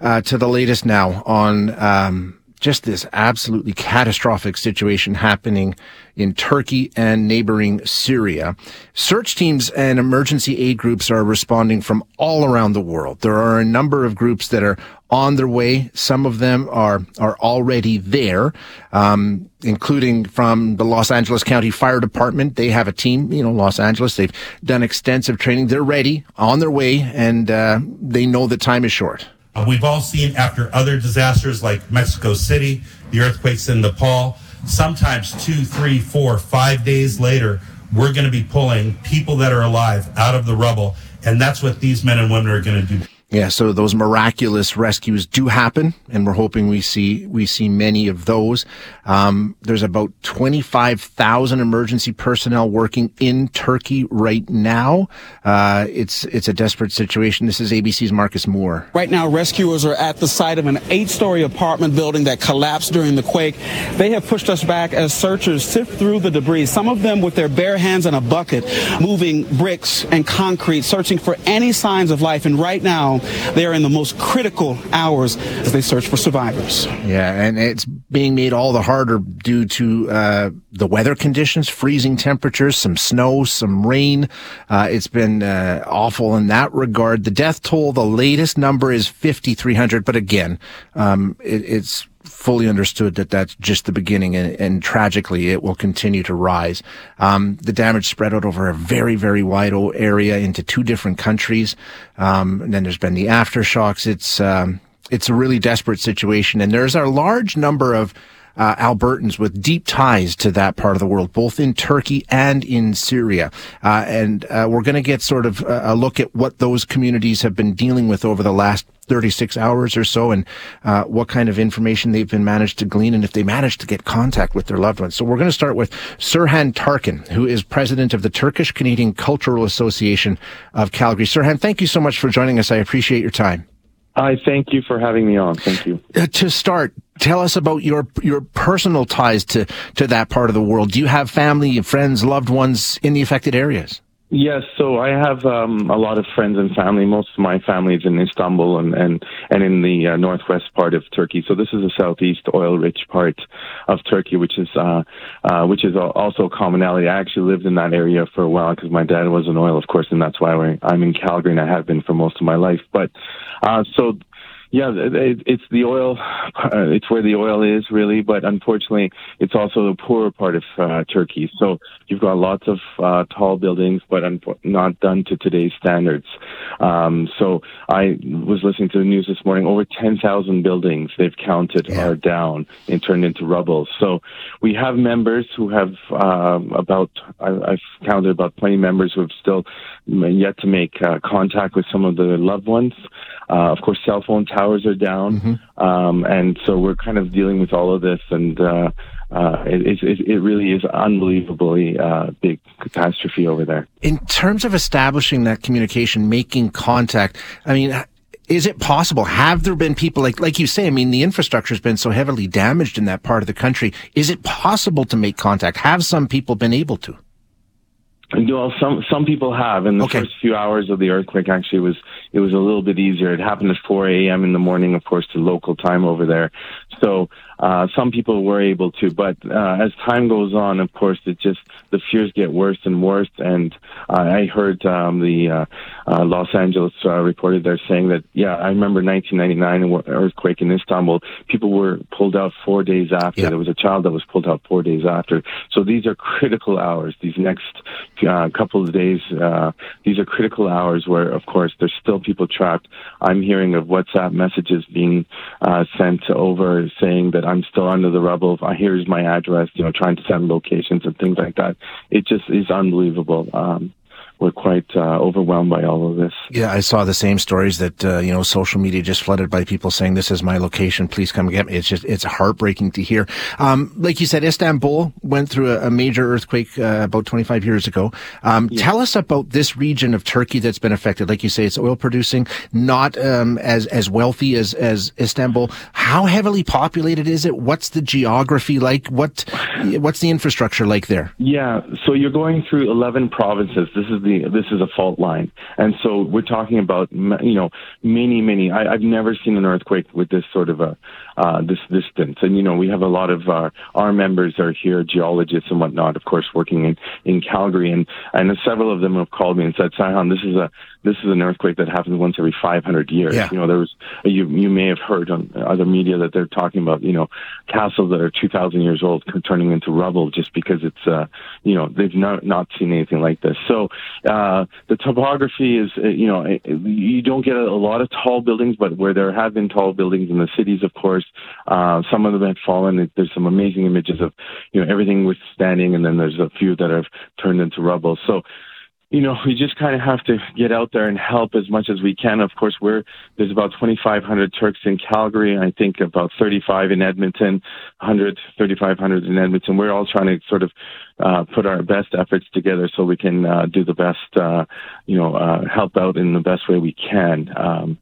uh, to the latest now on um, just this absolutely catastrophic situation happening in Turkey and neighboring Syria. Search teams and emergency aid groups are responding from all around the world. There are a number of groups that are on their way. Some of them are are already there, um, including from the Los Angeles County Fire Department. They have a team, you know, Los Angeles. They've done extensive training. They're ready, on their way, and uh, they know the time is short. Uh, we've all seen after other disasters like Mexico City, the earthquakes in Nepal, sometimes two, three, four, five days later, we're going to be pulling people that are alive out of the rubble. And that's what these men and women are going to do. Yeah, so those miraculous rescues do happen, and we're hoping we see we see many of those. Um, there's about 25,000 emergency personnel working in Turkey right now. Uh, it's it's a desperate situation. This is ABC's Marcus Moore. Right now, rescuers are at the site of an eight-story apartment building that collapsed during the quake. They have pushed us back as searchers sift through the debris. Some of them with their bare hands and a bucket, moving bricks and concrete, searching for any signs of life. And right now they are in the most critical hours as they search for survivors. Yeah, and it's being made all the harder due to uh, the weather conditions, freezing temperatures, some snow, some rain. Uh, it's been uh, awful in that regard. The death toll, the latest number is 5,300, but again, um, it, it's fully understood that that's just the beginning, and, and tragically, it will continue to rise. Um, the damage spread out over a very, very wide area into two different countries. Um, and then there's been the aftershocks. It's um, it's a really desperate situation, and there's a large number of uh, Albertans with deep ties to that part of the world, both in Turkey and in Syria. Uh, and uh, we're going to get sort of a look at what those communities have been dealing with over the last 36 hours or so and uh, what kind of information they've been managed to glean and if they managed to get contact with their loved ones. So we're going to start with Sirhan Tarkan, who is president of the Turkish Canadian Cultural Association of Calgary. Sirhan, thank you so much for joining us. I appreciate your time. I thank you for having me on. Thank you. Uh, to start, tell us about your your personal ties to to that part of the world. Do you have family, friends, loved ones in the affected areas? Yes, so I have um, a lot of friends and family. Most of my family is in Istanbul and and and in the uh, northwest part of Turkey. So this is a southeast oil-rich part of Turkey, which is uh, uh, which is also a commonality. I actually lived in that area for a while because my dad was in oil, of course, and that's why I'm in Calgary and I have been for most of my life. But uh, so yeah, it's the oil. Uh, it's where the oil is really, but unfortunately, it's also the poorer part of uh, Turkey. So you've got lots of uh, tall buildings, but not done to today's standards. Um, so I was listening to the news this morning. Over 10,000 buildings they've counted yeah. are down and turned into rubble. So we have members who have um, about I, have counted about 20 members who have still yet to make uh, contact with some of the loved ones. Uh, of course, cell phone towers are down, mm-hmm. um, and so we're kind of dealing with all of this, and uh, uh, it, it, it, really is unbelievably uh, big catastrophe over there. In terms of establishing that communication, making contact, I mean. Is it possible? Have there been people like, like you say? I mean, the infrastructure has been so heavily damaged in that part of the country. Is it possible to make contact? Have some people been able to? Well, some some people have. In the okay. first few hours of the earthquake, actually, it was it was a little bit easier. It happened at 4 a.m. in the morning, of course, to local time over there. So uh, some people were able to, but uh, as time goes on, of course, it just the fears get worse and worse. And uh, I heard um, the uh, uh, Los Angeles uh, reported there saying that, yeah, I remember 1999 earthquake in Istanbul. People were pulled out four days after. Yeah. There was a child that was pulled out four days after. So these are critical hours. These next couple of days, these are critical hours where, of course, there's still people trapped. I'm hearing of WhatsApp messages being sent over saying that I'm still under the rubble. Here's my address, you know, trying to send locations and things like that. It just is unbelievable. Um, we're quite uh, overwhelmed by all of this. Yeah, I saw the same stories that uh, you know social media just flooded by people saying this is my location, please come get me. It's just it's heartbreaking to hear. Um, like you said, Istanbul went through a, a major earthquake uh, about 25 years ago. Um, yeah. Tell us about this region of Turkey that's been affected. Like you say, it's oil producing, not um, as as wealthy as as Istanbul. How heavily populated is it? What's the geography like? What what's the infrastructure like there? Yeah, so you're going through 11 provinces. This is the this is a fault line, and so we're talking about you know many many. I, I've never seen an earthquake with this sort of a uh, this distance, and you know we have a lot of our our members are here, geologists and whatnot, of course, working in in Calgary, and and several of them have called me and said, Sirhan, this is a this is an earthquake that happens once every 500 years. Yeah. You know, there was you you may have heard on other media that they're talking about you know castles that are 2,000 years old turning into rubble just because it's uh you know they've not not seen anything like this. So uh the topography is uh, you know you don't get a, lot of tall buildings, but where there have been tall buildings in the cities, of course, uh, some of them have fallen. There's some amazing images of you know everything withstanding, and then there's a few that have turned into rubble. So you know, we just kind of have to get out there and help as much as we can. Of course, we're there's about 2,500 Turks in Calgary. and I think about 35 in Edmonton, 100, 3,500 in Edmonton. We're all trying to sort of uh, put our best efforts together so we can uh, do the best, uh, you know, uh, help out in the best way we can. Um,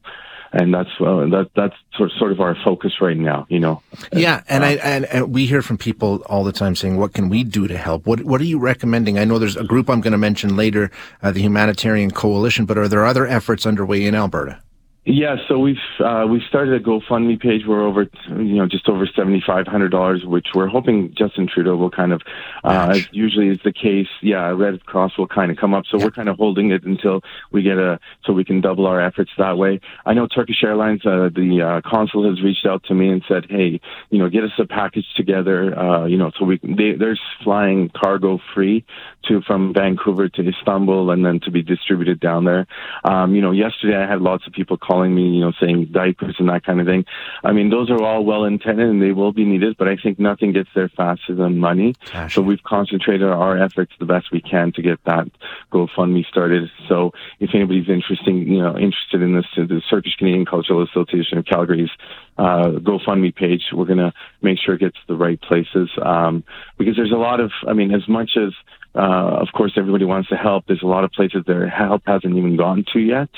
and that's uh, that that's sort of our focus right now. You know. Yeah, and I and, and, we hear from people all the time saying, "What can we do to help?" What What are you recommending? I know there's a group I'm going to mention later, uh, the Humanitarian Coalition, but are there other efforts underway in Alberta? Yeah, so we've uh, we've started a GoFundMe page. We're over, you know, just over seventy five hundred dollars, which we're hoping Justin Trudeau will kind of, uh, as usually is the case, yeah, Red Cross will kind of come up. So yeah. we're kind of holding it until we get a, so we can double our efforts that way. I know Turkish Airlines, uh, the uh, consul has reached out to me and said, hey, you know, get us a package together, uh, you know, so we they, they're flying cargo free to from Vancouver to Istanbul and then to be distributed down there. Um, you know, yesterday I had lots of people call calling me, you know, saying diapers and that kind of thing. I mean, those are all well intended and they will be needed, but I think nothing gets there faster than money. Gosh. So we've concentrated our efforts the best we can to get that GoFundMe started. So if anybody's interesting, you know, interested in this, the Turkish Canadian Cultural Association of Calgary's uh, GoFundMe page, we're going to make sure it gets to the right places. Um, because there's a lot of, I mean, as much as uh, of course, everybody wants to help. There's a lot of places that help hasn't even gone to yet.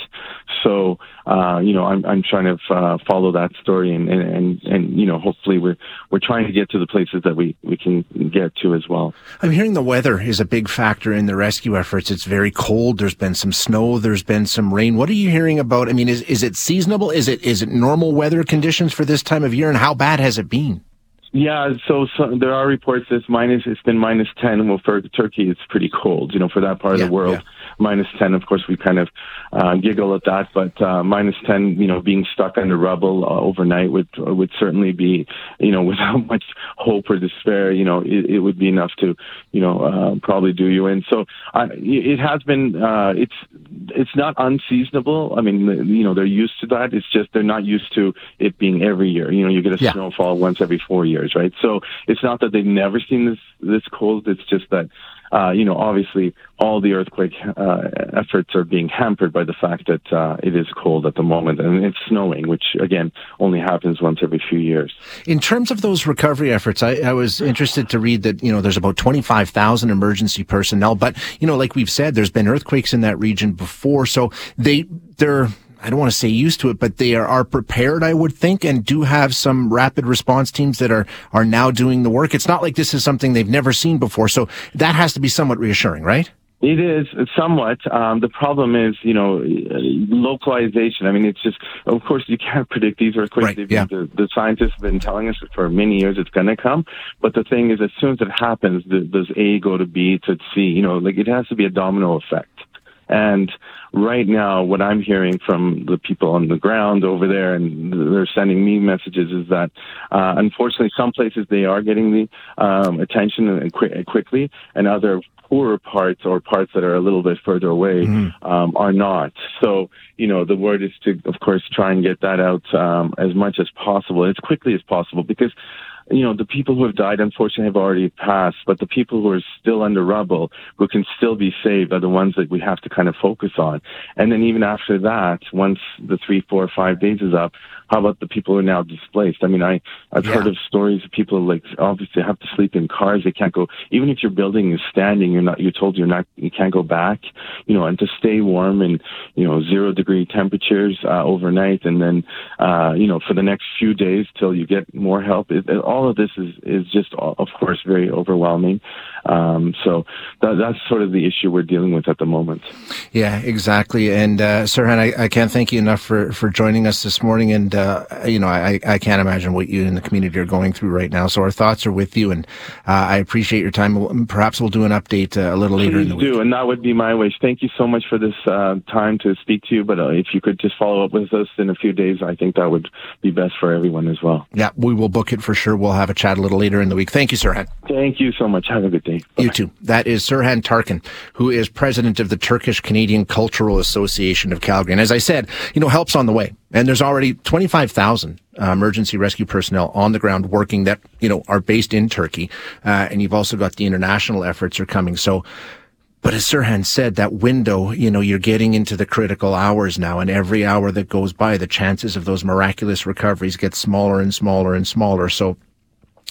So, uh, you know, I'm, I'm trying to uh, follow that story and, and, and, and, you know, hopefully we're, we're trying to get to the places that we, we can get to as well. I'm hearing the weather is a big factor in the rescue efforts. It's very cold. There's been some snow. There's been some rain. What are you hearing about? I mean, is, is it seasonable? Is it, is it normal weather conditions for this time of year? And how bad has it been? Yeah, so, so, there are reports that it's minus. It's been minus ten. Well, for Turkey, it's pretty cold. You know, for that part yeah, of the world, yeah. Minus ten. Of course, we kind of uh, giggle at that, but uh, minus ten. You know, being stuck under rubble uh, overnight would would certainly be, you know, without much hope or despair. You know, it, it would be enough to, you know, uh, probably do you in. So uh, it has been. Uh, it's it's not unseasonable. I mean, you know, they're used to that. It's just they're not used to it being every year. You know, you get a yeah. snowfall once every four years, right? So it's not that they've never seen this this cold. It's just that uh, you know, obviously, all the earthquake uh, efforts are being hampered by the fact that uh, it is cold at the moment and it's snowing, which again only happens once every few years. In terms of those recovery efforts, I, I was interested to read that you know there's about 25,000 emergency personnel, but you know, like we've said, there's been earthquakes in that region before, so they they're I don't want to say used to it, but they are, are prepared, I would think, and do have some rapid response teams that are, are now doing the work. It's not like this is something they've never seen before. So that has to be somewhat reassuring, right? It is somewhat. Um, the problem is, you know, localization. I mean, it's just, of course, you can't predict these earthquakes. Right, yeah. the, the, scientists have been telling us for many years it's going to come. But the thing is, as soon as it happens, does A go to B to C? You know, like it has to be a domino effect. And right now, what I'm hearing from the people on the ground over there, and they're sending me messages, is that uh, unfortunately, some places they are getting the um, attention qu- quickly, and other poorer parts or parts that are a little bit further away mm-hmm. um, are not. So, you know, the word is to, of course, try and get that out um, as much as possible, as quickly as possible, because you know, the people who have died, unfortunately, have already passed, but the people who are still under rubble, who can still be saved, are the ones that we have to kind of focus on. And then even after that, once the three, four, five days is up, how about the people who are now displaced? I mean, I I've Yeah. heard of stories of people like obviously have to sleep in cars. They can't go even if your building is standing. You're not. You're told you're not. You can't go back. You know, and to stay warm in you know zero degree temperatures uh, overnight, and then uh, you know for the next few days till you get more help. It, all of this is is just uh, of course very overwhelming. Um, so that, that's sort of the issue we're dealing with at the moment. Yeah, exactly. And uh, Sirhan, I, I can't thank you enough for, for joining us this morning. And uh, you know, I, I can't imagine what you and the community are going through right now. So our thoughts are with you, and uh, I appreciate your time. Perhaps we'll do an update uh, a little later in Please the week. do, and that would be my wish. Thank you so much for this uh, time to speak to you. But uh, if you could just follow up with us in a few days, I think that would be best for everyone as well. Yeah, we will book it for sure. We'll have a chat a little later in the week. Thank you, Sirhan. Thank you so much. Have a good day. You too. That is Sirhan Tarkan, who is president of the Turkish Canadian Cultural Association of Calgary. And as I said, you know, help's on the way. And there's already 25,000 uh, emergency rescue personnel on the ground working that, you know, are based in Turkey. Uh, and you've also got the international efforts are coming. So, but as Sirhan said, that window, you know, you're getting into the critical hours now, and every hour that goes by, the chances of those miraculous recoveries get smaller and smaller and smaller. So,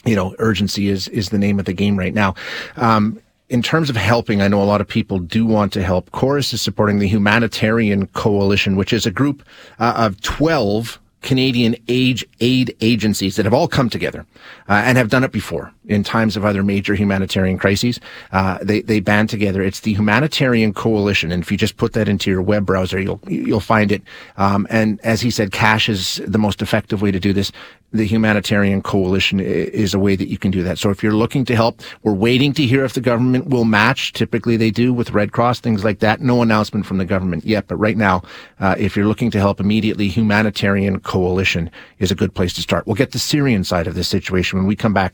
you know, urgency is is the name of the game right now. Um, in terms of helping, I know a lot of people do want to help. Corus is supporting the Humanitarian Coalition, which is a group uh, of 12 Canadian age aid agencies that have all come together uh, and have done it before in times of other major humanitarian crises. Uh, they they band together. It's the Humanitarian Coalition, and if you just put that into your web browser, you'll you'll find it. Um, and as he said, cash is the most effective way to do this. The Humanitarian Coalition is a way that you can do that. So if you're looking to help, we're waiting to hear if the government will match. Typically, they do with Red Cross things like that. No announcement from the government yet, but right now, uh, if you're looking to help immediately, Humanitarian Coalition is a good place to start. We'll get the Syrian side of this situation when we come back.